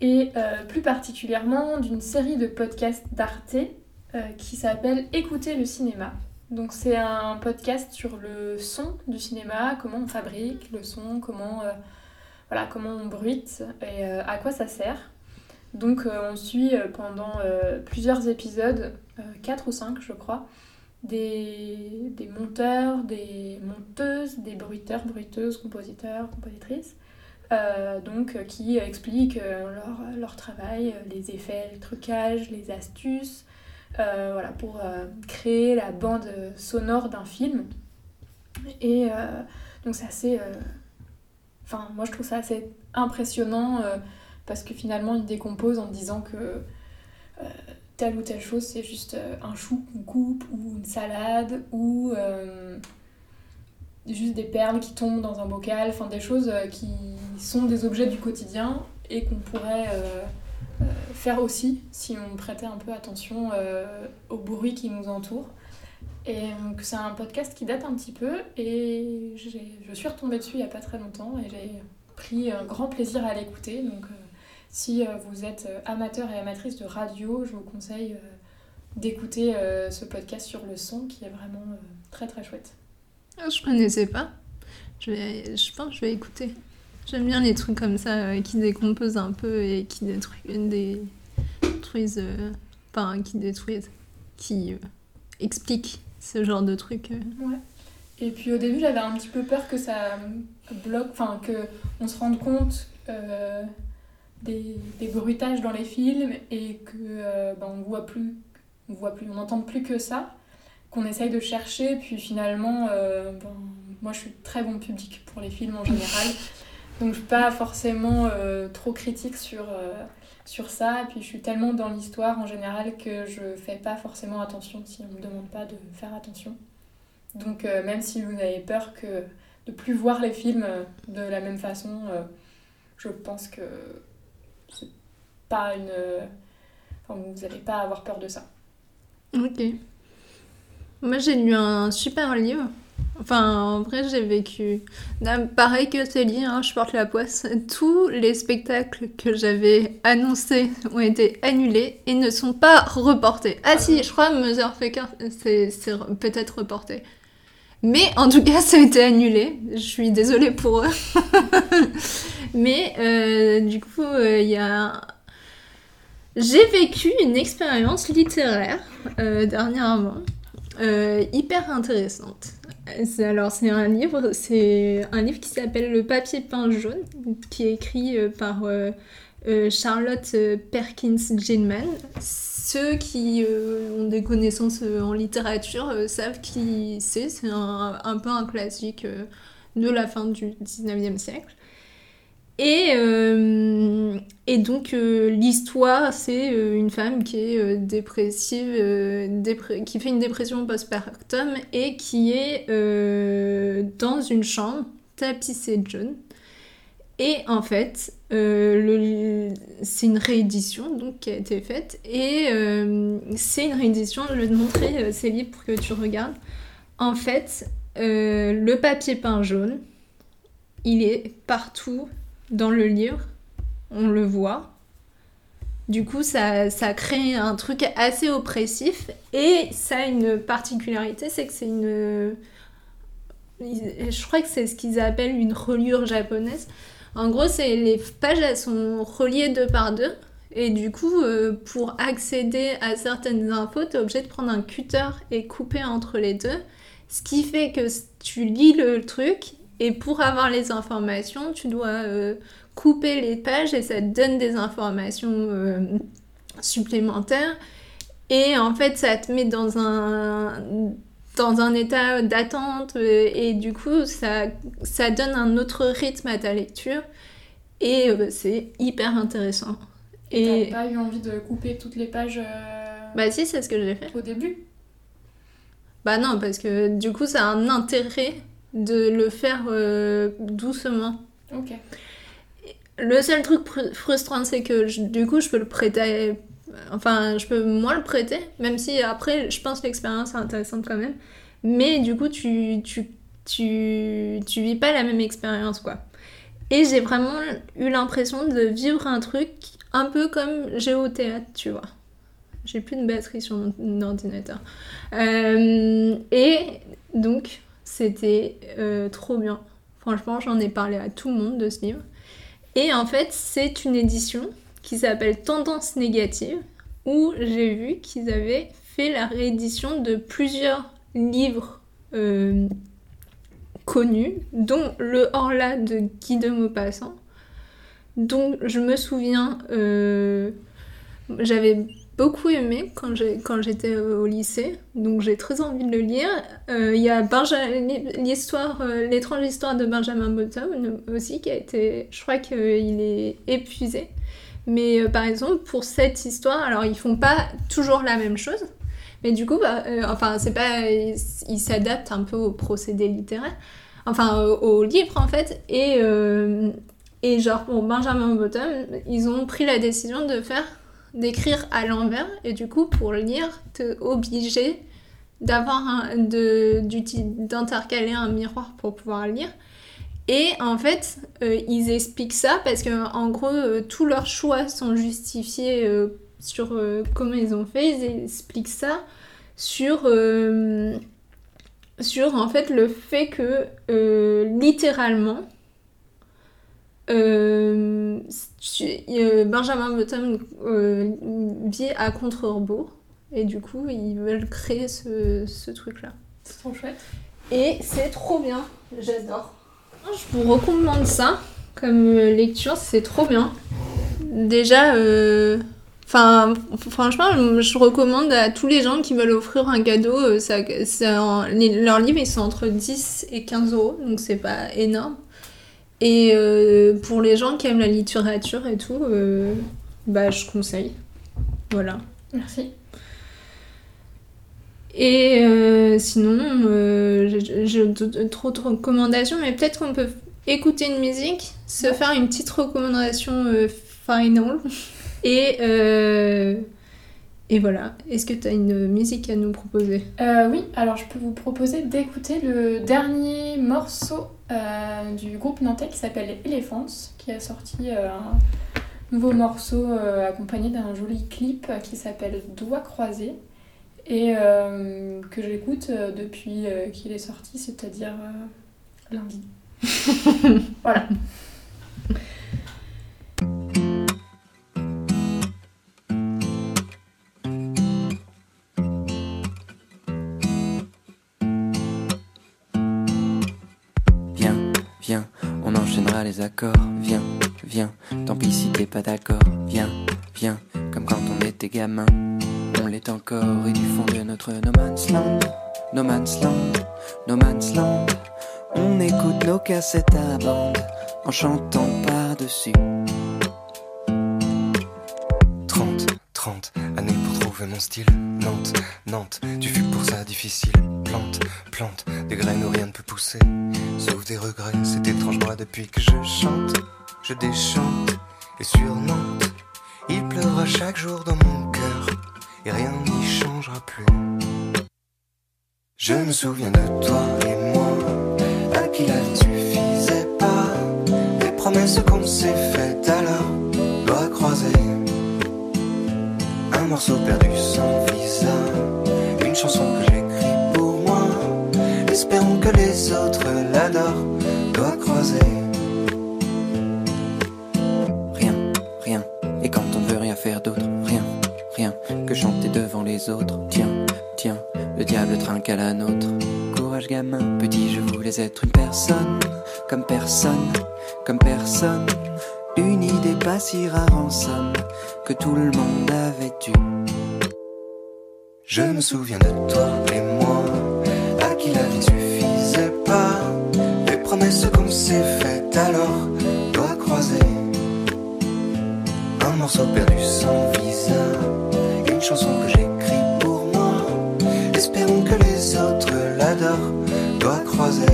Et euh, plus particulièrement d'une série de podcasts d'Arte qui s'appelle Écouter le cinéma. Donc c'est un podcast sur le son du cinéma, comment on fabrique le son, comment, voilà, comment on bruite et à quoi ça sert. Donc on suit pendant plusieurs épisodes, 4 ou 5 je crois, des, monteurs, des monteuses, des bruiteurs, bruiteuses, compositeurs, compositrices, euh, donc euh, qui expliquent euh, leur, travail, les effets, les trucages, les astuces, voilà, pour créer la bande sonore d'un film. Et donc c'est assez... Enfin, moi je trouve ça assez impressionnant parce que finalement ils décomposent en disant que telle ou telle chose c'est juste euh, un chou qu'on coupe ou une salade ou euh, juste des perles qui tombent dans un bocal, enfin des choses euh, qui sont des objets du quotidien et qu'on pourrait faire aussi si on prêtait un peu attention euh, au bruit qui nous entoure. Et donc c'est un podcast qui date un petit peu et je suis retombée dessus il n'y a pas très longtemps et j'ai pris un grand plaisir à l'écouter. Donc si euh, vous êtes euh, amateur et amatrice de radio, je vous conseille euh, d'écouter ce podcast sur le son qui est vraiment très très chouette. Ah, Je connaissais pas. Je, vais, je pense que je vais écouter. J'aime bien les trucs comme ça qui décomposent un peu et qui détruisent, des- détruisent enfin qui détruisent, qui expliquent ce genre de trucs. Ouais. Et puis au début, j'avais un petit peu peur que ça bloque, enfin que on se rende compte euh, des, des bruitages dans les films et que euh, ben, on voit plus, on voit plus, on n'entend plus que ça, qu'on essaye de chercher. Puis finalement, euh, ben, moi, je suis très bon public pour les films en général, donc je suis pas forcément euh, trop critique sur euh, sur ça. Puis je suis tellement dans l'histoire en général que je fais pas forcément attention si on me demande pas de faire attention. Donc même si vous avez peur que de plus voir les films de la même façon, je pense que c'est pas une. Enfin, vous n'allez pas avoir peur de ça. Ok. Moi j'ai lu un super livre. Enfin, en vrai, j'ai vécu. Non, pareil que Célie, hein, je porte la poisse. Tous les spectacles que j'avais annoncés ont été annulés et ne sont pas reportés. Ah si, je crois Motherfucker, c'est c'est re- peut-être reporté. Mais en tout cas, ça a été annulé. Je suis désolée pour eux. Mais euh, du coup, euh, il y a. J'ai vécu une expérience littéraire euh, dernièrement, hyper intéressante. Alors c'est un livre, c'est un livre qui s'appelle Le papier peint jaune, qui est écrit par Charlotte Perkins Gilman. Ceux qui euh, ont des connaissances euh, en littérature euh, savent qui c'est. C'est un, un peu un classique de la fin du 19e siècle. Et, et donc l'histoire, c'est une femme qui est dépressive, qui fait une dépression postpartum et qui est dans une chambre tapissée de jaune. Et en fait, euh, c'est une réédition donc, qui a été faite. Et euh, c'est une réédition, je vais te montrer euh, ces livres pour que tu regardes. En fait, le papier peint jaune, il est partout dans le livre, on le voit. Du coup, ça, ça crée un truc assez oppressif et ça a une particularité, c'est que c'est une... Je crois que c'est ce qu'ils appellent une reliure japonaise. En gros, les pages sont reliées deux par deux Et du coup, euh, pour accéder à certaines infos, tu es obligé de prendre un cutter et couper entre les deux. Ce qui fait que tu lis le truc et pour avoir les informations, tu dois euh, couper les pages et ça te donne des informations euh, supplémentaires. Et en fait, ça te met dans un, dans un état d'attente euh, et du coup, ça, ça donne un autre rythme à ta lecture. Et euh, c'est hyper intéressant. Et t'as pas eu envie de couper toutes les pages euh, bah si, c'est ce que j'ai fait. au début? Bah non, parce que du coup, ça a un intérêt de le faire euh, doucement. Ok. Le seul truc fr- frustrant, c'est que je- du coup, je peux le prêter. Enfin, je peux moins le prêter, même si après, je pense que l'expérience est intéressante quand même. Mais du coup, tu, tu, tu, tu vis pas la même expérience, quoi. Et j'ai vraiment eu l'impression de vivre un truc un peu comme géothéâtre, tu vois. J'ai plus de batterie sur mon ordinateur. Euh, et donc, c'était euh, trop bien. Franchement, j'en ai parlé à tout le monde de ce livre. Et en fait, c'est une édition qui s'appelle Tendance négative, où j'ai vu qu'ils avaient fait la réédition de plusieurs livres euh, connus, dont Le Horla de Guy de Maupassant. Donc, je me souviens, euh, j'avais beaucoup aimé quand j'étais au lycée, donc j'ai très envie de le lire. Euh, Il y a l'étrange histoire de Benjamin Bottom aussi qui a été, je crois qu'il est épuisé. Mais euh, par exemple pour cette histoire, alors ils font pas toujours la même chose, mais du coup, bah, euh, enfin c'est pas, ils s'adaptent un peu au procédé littéraire, enfin au, au livre en fait, et euh, et genre pour Benjamin Bottom, ils ont pris la décision de faire d'écrire à l'envers. Et du coup pour lire t'es obligé d'avoir un d'intercaler un miroir pour pouvoir lire et en fait euh, ils expliquent ça parce que en gros euh, tous leurs choix sont justifiés euh, sur comment ils ont fait ils expliquent ça sur sur en fait le fait que littéralement Benjamin Bottom euh, vit à contre-rebours et du coup ils veulent créer ce, ce truc là. C'est trop chouette. Et c'est trop bien, j'adore. Je vous recommande ça comme euh, lecture, c'est trop bien. Déjà, euh, enfin, franchement, je recommande à tous les gens qui veulent offrir un cadeau. euh, Ça, leurs livres, ils sont entre 10 et 15 euros, donc c'est pas énorme. Et pour les gens qui aiment la littérature et tout, bah, je conseille. Voilà. Merci. Et euh, sinon, euh, j'ai trop de recommandations, mais peut-être qu'on peut écouter une musique, se faire une petite recommandation euh, final. Et, euh, et voilà. Est-ce que tu as une musique à nous proposer? Oui, alors je peux vous proposer d'écouter le dernier morceau du groupe nantais qui s'appelle Elephants, qui a sorti un nouveau morceau accompagné d'un joli clip qui s'appelle Doigts croisés et euh, que j'écoute euh, depuis euh, qu'il est sorti, c'est-à-dire euh, lundi. voilà. Viens, viens, on enchaînera les accords. Viens, viens, tant pis si t'es pas d'accord. Viens, viens, comme quand on était gamin. L'est encore et du fond de notre no man's land, no man's land, no man's land. On écoute nos cassettes à bande en chantant par-dessus. 30, 30 années pour trouver mon style. Nantes, Nantes, tu fus pour ça difficile. Plante, plante, des graines où rien ne peut pousser. Sauf des regrets, c'est étrange moi depuis que je chante. Je déchante, et sur Nantes, il pleuvra chaque jour dans mon cœur. Et rien n'y changera plus. Je me souviens de toi et moi, à qui la suffisait pas. Les promesses qu'on s'est faites alors, doigts croisés. Un morceau perdu sans visa, une chanson que j'écris pour moi. Espérons que les autres l'adorent, doigts croisés. Rien, rien. Et quand on veut rien faire, Tiens, tiens, le diable trinque à la nôtre. Courage gamin, petit, je voulais être une personne, comme personne, comme personne. Une idée pas si rare en somme que tout le monde avait eue. Je me souviens de toi et moi, à qui la vie suffisait pas. Les promesses qu'on s'est faites alors doit croiser. Un morceau perdu sans visa, une chanson que j'ai doigts croisés.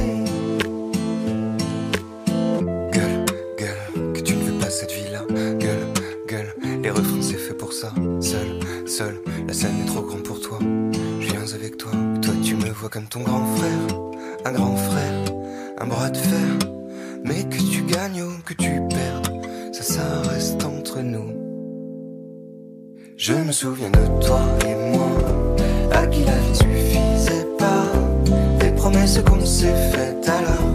Gueule, gueule, que tu ne veux pas cette vie-là. Gueule, gueule, les refrains c'est fait pour ça. Seul, seul, la scène est trop grande pour toi. Je viens avec toi, toi tu me vois comme ton grand frère. Un grand frère, un bras de fer. Mais que tu gagnes ou que tu perdes, ça, ça reste entre nous. Je me souviens de toi et moi, à qui la vie pas. Des promesses qu'on s'est faites alors,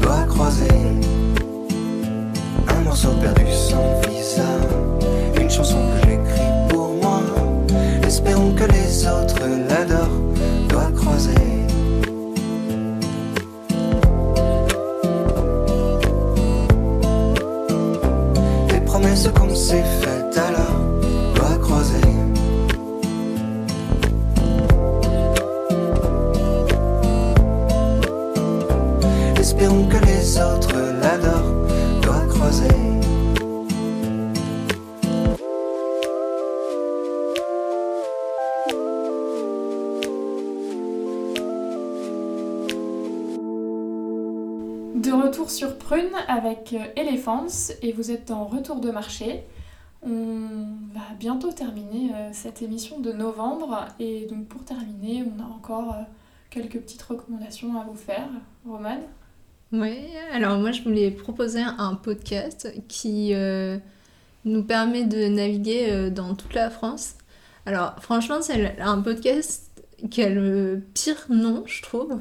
doigts croisés. Un morceau perdu sans visa, une chanson que j'écris pour moi. Espérons que les autres l'adorent, Avec euh, Elephants et vous êtes en retour de marché. On va bientôt terminer euh, cette émission de novembre et donc pour terminer, on a encore euh, quelques petites recommandations à vous faire. Romane Oui, alors moi je voulais proposer un podcast qui euh, nous permet de naviguer euh, dans toute la France. Alors franchement, c'est un podcast qui a le pire nom, je trouve.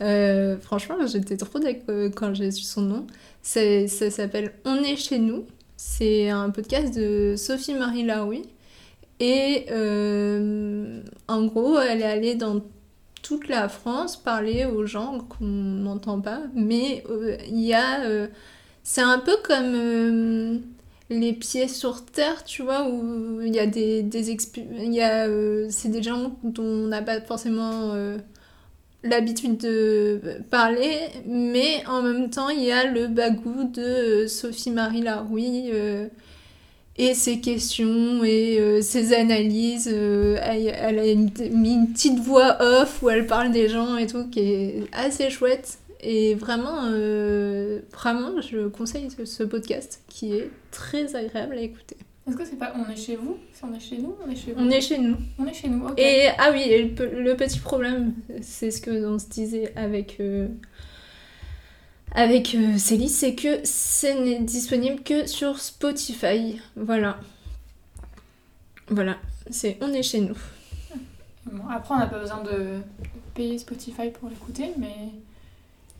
Euh, franchement, j'étais trop d'accord quand j'ai su son nom. Ça s'appelle On est chez nous. C'est un podcast de Sophie-Marie Laroui. Et euh, en gros, elle est allée dans toute la France parler aux gens qu'on n'entend pas. Mais euh, il y a. euh, c'est un peu comme euh, les pieds sur terre, tu vois, où il y a des, y a, euh, c'est des gens dont on n'a pas forcément euh, l'habitude de parler, mais en même temps, il y a le bagou de euh, Sophie-Marie Laroui euh, et ses questions et euh, ses analyses. elle, a mis une petite voix off où elle parle des gens et tout, qui est assez chouette. Et vraiment, vraiment, je conseille ce podcast qui est très agréable à écouter. Est-ce que c'est pas On est chez vous? Si on est chez nous, on est chez vous On est chez nous. On est chez nous, ok. Et ah oui, le, pe- le petit problème, c'est ce que on se disait avec euh, avec euh, Célie, c'est que ce n'est disponible que sur Spotify. Voilà. Voilà, c'est on est chez nous. Bon, après, on n'a pas besoin de payer Spotify pour l'écouter, mais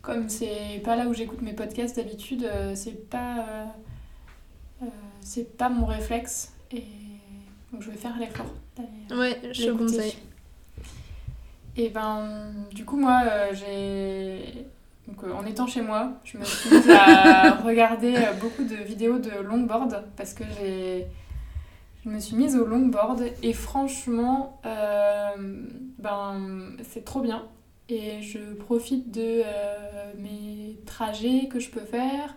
comme c'est pas là où j'écoute mes podcasts d'habitude, euh, c'est pas euh, c'est pas mon réflexe et donc je vais faire l'effort d'aller Ouais, je conseille. Et ben du coup moi euh, j'ai donc euh, en étant chez moi, je me suis mise à regarder euh, beaucoup de vidéos de longboard parce que j'ai je me suis mise au longboard et franchement, euh, ben, c'est trop bien. Et je profite de euh, mes trajets que je peux faire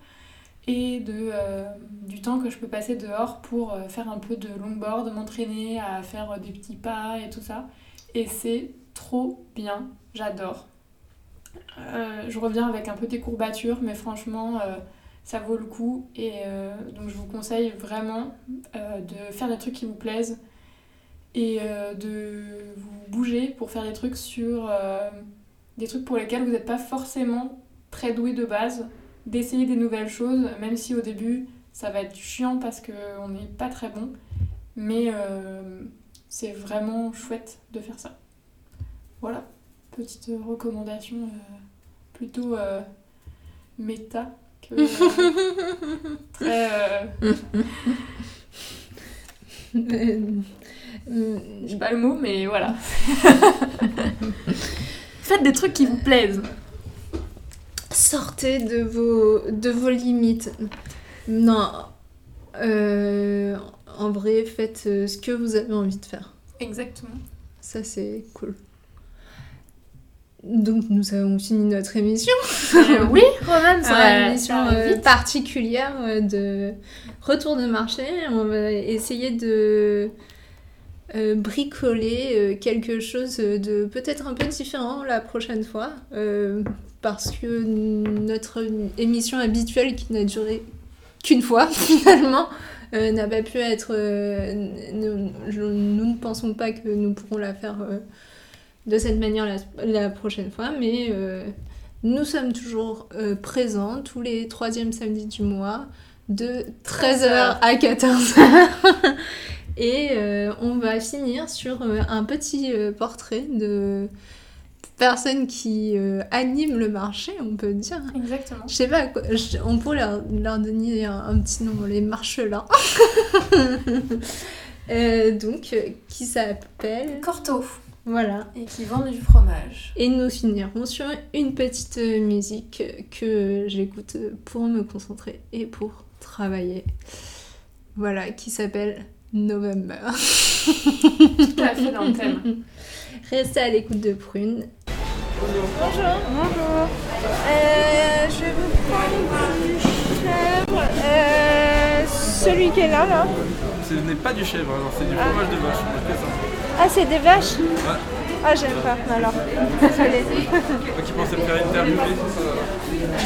et de, euh, du temps que je peux passer dehors pour euh, faire un peu de longboard, m'entraîner à faire des petits pas et tout ça. Et c'est trop bien, j'adore. Euh, je reviens avec un peu des courbatures, mais franchement, euh, ça vaut le coup. Et euh, donc, je vous conseille vraiment euh, de faire des trucs qui vous plaisent et euh, de vous bouger pour faire des trucs sur euh, des trucs pour lesquels vous n'êtes pas forcément très doué de base. D'essayer des nouvelles choses, même si au début ça va être chiant parce qu'on n'est pas très bon. Mais euh, c'est vraiment chouette de faire ça. Voilà, petite recommandation euh, plutôt euh, méta que très. Je sais pas le mot, mais voilà. Faites des trucs qui vous plaisent. Sortez de vos, de vos limites. Non. Euh, en vrai, faites euh, ce que vous avez envie de faire. Exactement. Ça, c'est cool. Donc, nous avons fini notre émission. Euh, oui, Roman, Ah, va- émission particulière de retour de marché. On va essayer de euh, bricoler euh, quelque chose de peut-être un peu différent la prochaine fois. euh, parce que notre émission habituelle qui n'a duré qu'une fois finalement n'a pas pu être... nous, ne pensons pas que nous pourrons la faire de cette manière la, la prochaine fois, mais nous sommes toujours présents tous les troisièmes samedis du mois de 13h à 14h. Et euh, on va finir sur euh, un petit euh, portrait de personnes qui euh, animent le marché, on peut dire. Exactement. Je sais pas, je- on pourrait leur, leur donner un, un petit nom, les marchelins. Euh, donc, qui s'appelle Corto. Voilà. Et qui vendent du fromage. Et nous finirons sur une petite musique que j'écoute pour me concentrer et pour travailler. Voilà, qui s'appelle November. Tout à fait dans le thème. Restez à l'écoute de Prune. Bonjour. Bonjour. Euh, je vais vous prendre du chèvre. Euh, celui qui est là, là. Ce n'est pas du chèvre, alors c'est du fromage de vache. Ah, c'est des vaches Ouais. Ah, j'aime pas, alors. Désolée. Moi qui pensais me faire interviewer.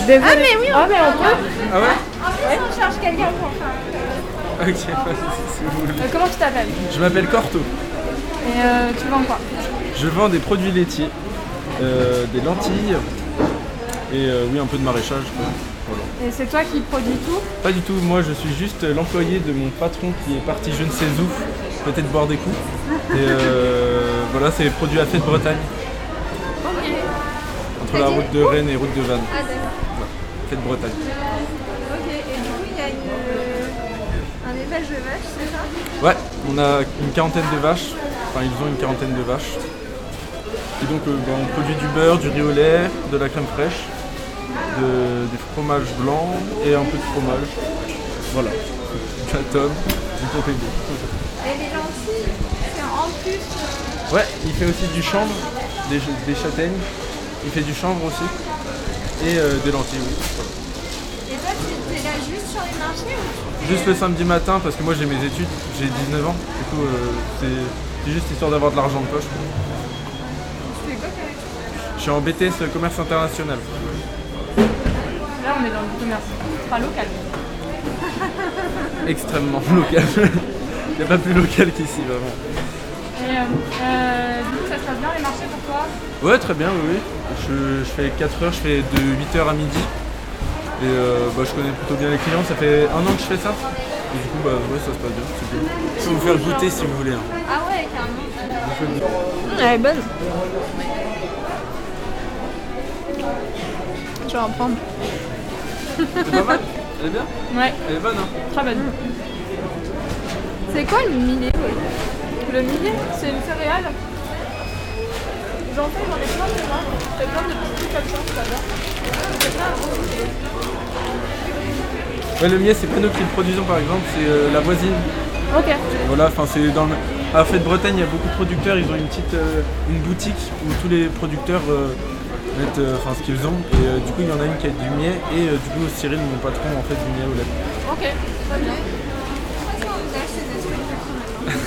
Ah, mais oui, on, mais on peut. Ah ouais En fait, on cherche quelqu'un pour faire. Ok, voulez. Euh, comment tu t'appelles Je m'appelle Corto. Et euh, tu vends quoi Je vends des produits laitiers, euh, des lentilles et euh, oui un peu de maraîchage. quoi. Voilà. Et c'est toi qui produis tout Pas du tout, moi je suis juste l'employé de mon patron qui est parti je ne sais où, peut-être boire des coups. Et voilà, c'est produit à Fête Bretagne, Ok. entre la route de Rennes et route de Vannes. Ah, d'accord. Fête Bretagne. Ok, et du coup, il y a une... un élevage de vaches, c'est ça? Ouais, on a une quarantaine de vaches, enfin ils ont une quarantaine de vaches. Et donc euh, bah, on produit du beurre, du riz au lait, de la crème fraîche, de- des fromages blancs et un peu de fromage. Voilà, du atome, du pompédo. Et les lentilles, c'est en plus... euh, Ouais, il fait aussi du chanvre, des, des châtaignes, il fait du chanvre aussi, et euh, des lentilles, oui. Juste sur les marchés ou Juste le samedi matin, parce que moi j'ai mes études, j'ai 19 ans, du coup euh, c'est juste histoire d'avoir de l'argent de poche. tu fais quoi Je suis en BTS commerce international. Là, on est dans le commerce pas local. extrêmement local. Il n'y a pas plus local qu'ici, vraiment. Et euh, euh, du coup, ça se passe bien les marchés pour toi? Ouais, très bien, oui, oui. Je, je fais 4 heures, je fais de 8h à midi. Et euh, bah, je connais plutôt bien les clients, ça fait un an que je fais ça. Et du coup, bah, ouais, ça se passe bien, c'est bien. Je peux vous faire goûter si vous voulez. hein. Ah ouais, carrément. Dire. Elle est bonne. Je vais en prendre. C'est pas mal Elle est bien Ouais. Elle est bonne, hein Très bonne. C'est quoi le millet Le millet, c'est une céréale. J'en fais, j'en ai plein de moi. Je fais plein de petits trucs comme ça, j'adore. Ouais, le miel, c'est pas nous qui le produisons par exemple, c'est euh, la voisine. Ok. Voilà, enfin c'est dans le... À Fête Bretagne, il y a beaucoup de producteurs, ils ont une petite euh, une boutique où tous les producteurs euh, mettent enfin, ce qu'ils ont. Et du coup, il y en a une qui a du miel et du coup, Cyril, mon patron, en fait du miel au lait. Ok, très bien.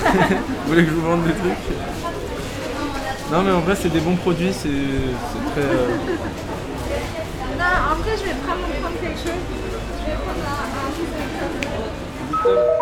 vous voulez que je vous vende des trucs? Non, mais en vrai, c'est des bons produits, c'est c'est très. Ah, après, je vais prendre, prendre quelque chose. Je vais prendre un, un, un, un...